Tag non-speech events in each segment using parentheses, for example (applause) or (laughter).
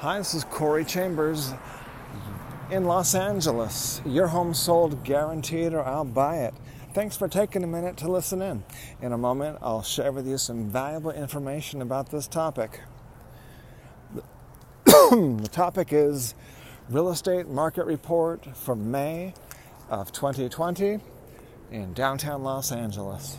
Hi, this is Corey Chambers in Los Angeles. Your home sold guaranteed or I'll buy it. Thanks for taking a minute to listen in. In a moment, I'll share with you some valuable information about this topic. (coughs) the topic is Real Estate Market Report for May of 2020 in downtown Los Angeles.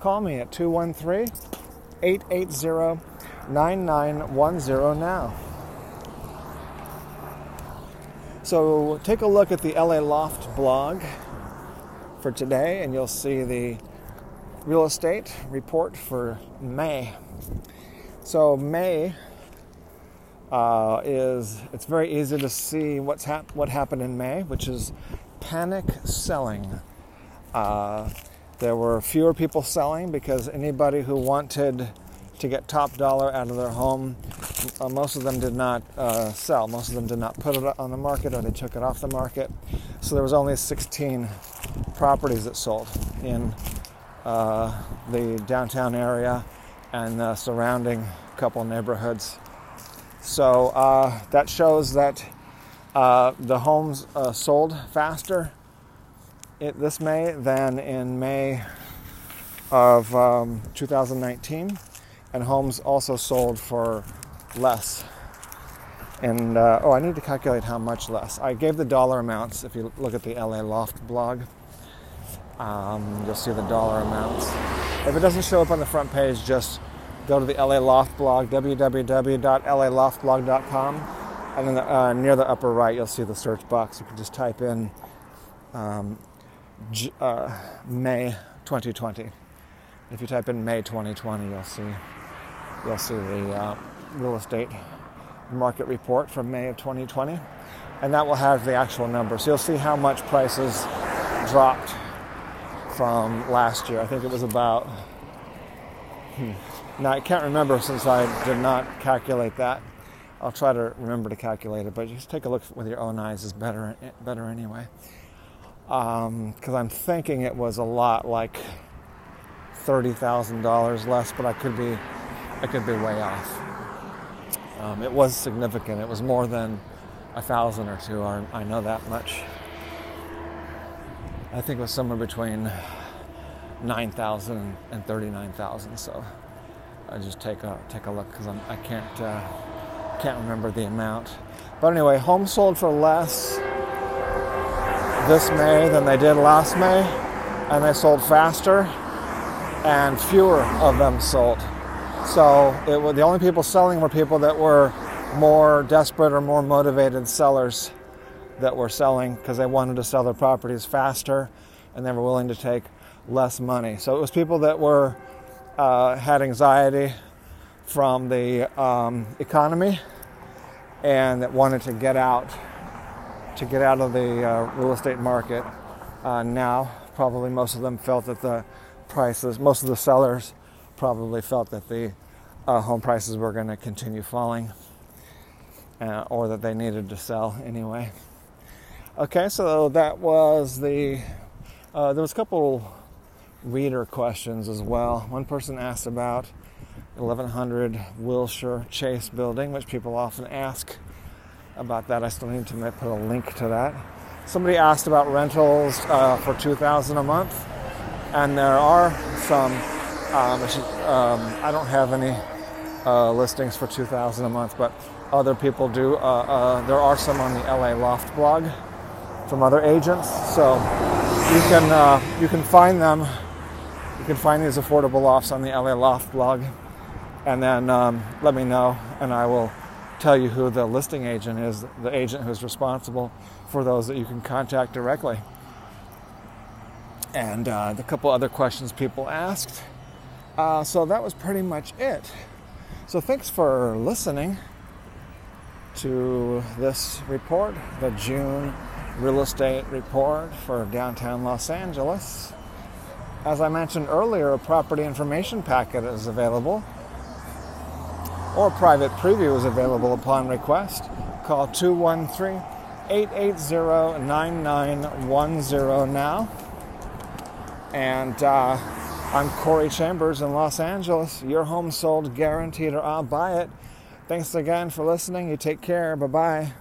call me at 213 880 9910 now. So take a look at the LA Loft blog for today, and you'll see the real estate report for May. So May uh, is it's very easy to see what's hap- what happened in May, which is panic selling. Uh, there were fewer people selling because anybody who wanted to get top dollar out of their home, uh, most of them did not uh, sell. Most of them did not put it on the market or they took it off the market. So there was only 16 properties that sold in uh, the downtown area and the surrounding couple neighborhoods. So uh, that shows that uh, the homes uh, sold faster it, this May than in May of um, 2019, and homes also sold for less. And uh, oh, I need to calculate how much less. I gave the dollar amounts. If you look at the LA Loft blog, um, you'll see the dollar amounts. If it doesn't show up on the front page, just go to the LA Loft blog, www.laloftblog.com, and then the, uh, near the upper right, you'll see the search box. You can just type in um, uh, May 2020. If you type in May 2020, you'll see you'll see the uh, real estate market report from May of 2020, and that will have the actual numbers. So you'll see how much prices dropped from last year. I think it was about. Hmm, now I can't remember since I did not calculate that. I'll try to remember to calculate it, but just take a look with your own eyes is better better anyway because um, I'm thinking it was a lot like thirty thousand dollars less, but I could be I could be way off. Um, it was significant. It was more than a thousand or two. I, I know that much. I think it was somewhere between nine thousand and thirty-nine thousand. So I just take a take a look because I can't uh, can't remember the amount. But anyway, home sold for less this May than they did last May, and they sold faster, and fewer of them sold. So it, the only people selling were people that were more desperate or more motivated sellers that were selling because they wanted to sell their properties faster and they were willing to take less money. So it was people that were uh, had anxiety from the um, economy and that wanted to get out to get out of the uh, real estate market uh, now. Probably most of them felt that the prices, most of the sellers probably felt that the uh, home prices were going to continue falling uh, or that they needed to sell anyway. Okay, so that was the, uh, there was a couple reader questions as well. One person asked about 1100 Wilshire Chase building, which people often ask about that. I still need to put a link to that. Somebody asked about rentals uh, for 2000 a month, and there are some. Um, um, I don't have any uh, listings for 2000 a month, but other people do. Uh, uh there are some on the LA Loft blog from other agents, so you can uh, you can find them. You can find these affordable lofts on the LA Loft blog, and then um, let me know, and I will tell you who the listing agent is, the agent who's responsible for those that you can contact directly. And uh, a couple other questions people asked. Uh, so that was pretty much it. So thanks for listening. to this report, the June real estate report for downtown Los Angeles. As I mentioned earlier, a property information packet is available, or private preview is available upon request. Call 213 880 9910 now. And uh, I'm Corey Chambers in Los Angeles. Your home sold guaranteed, or I'll buy it. Thanks again for listening. You take care. Bye bye.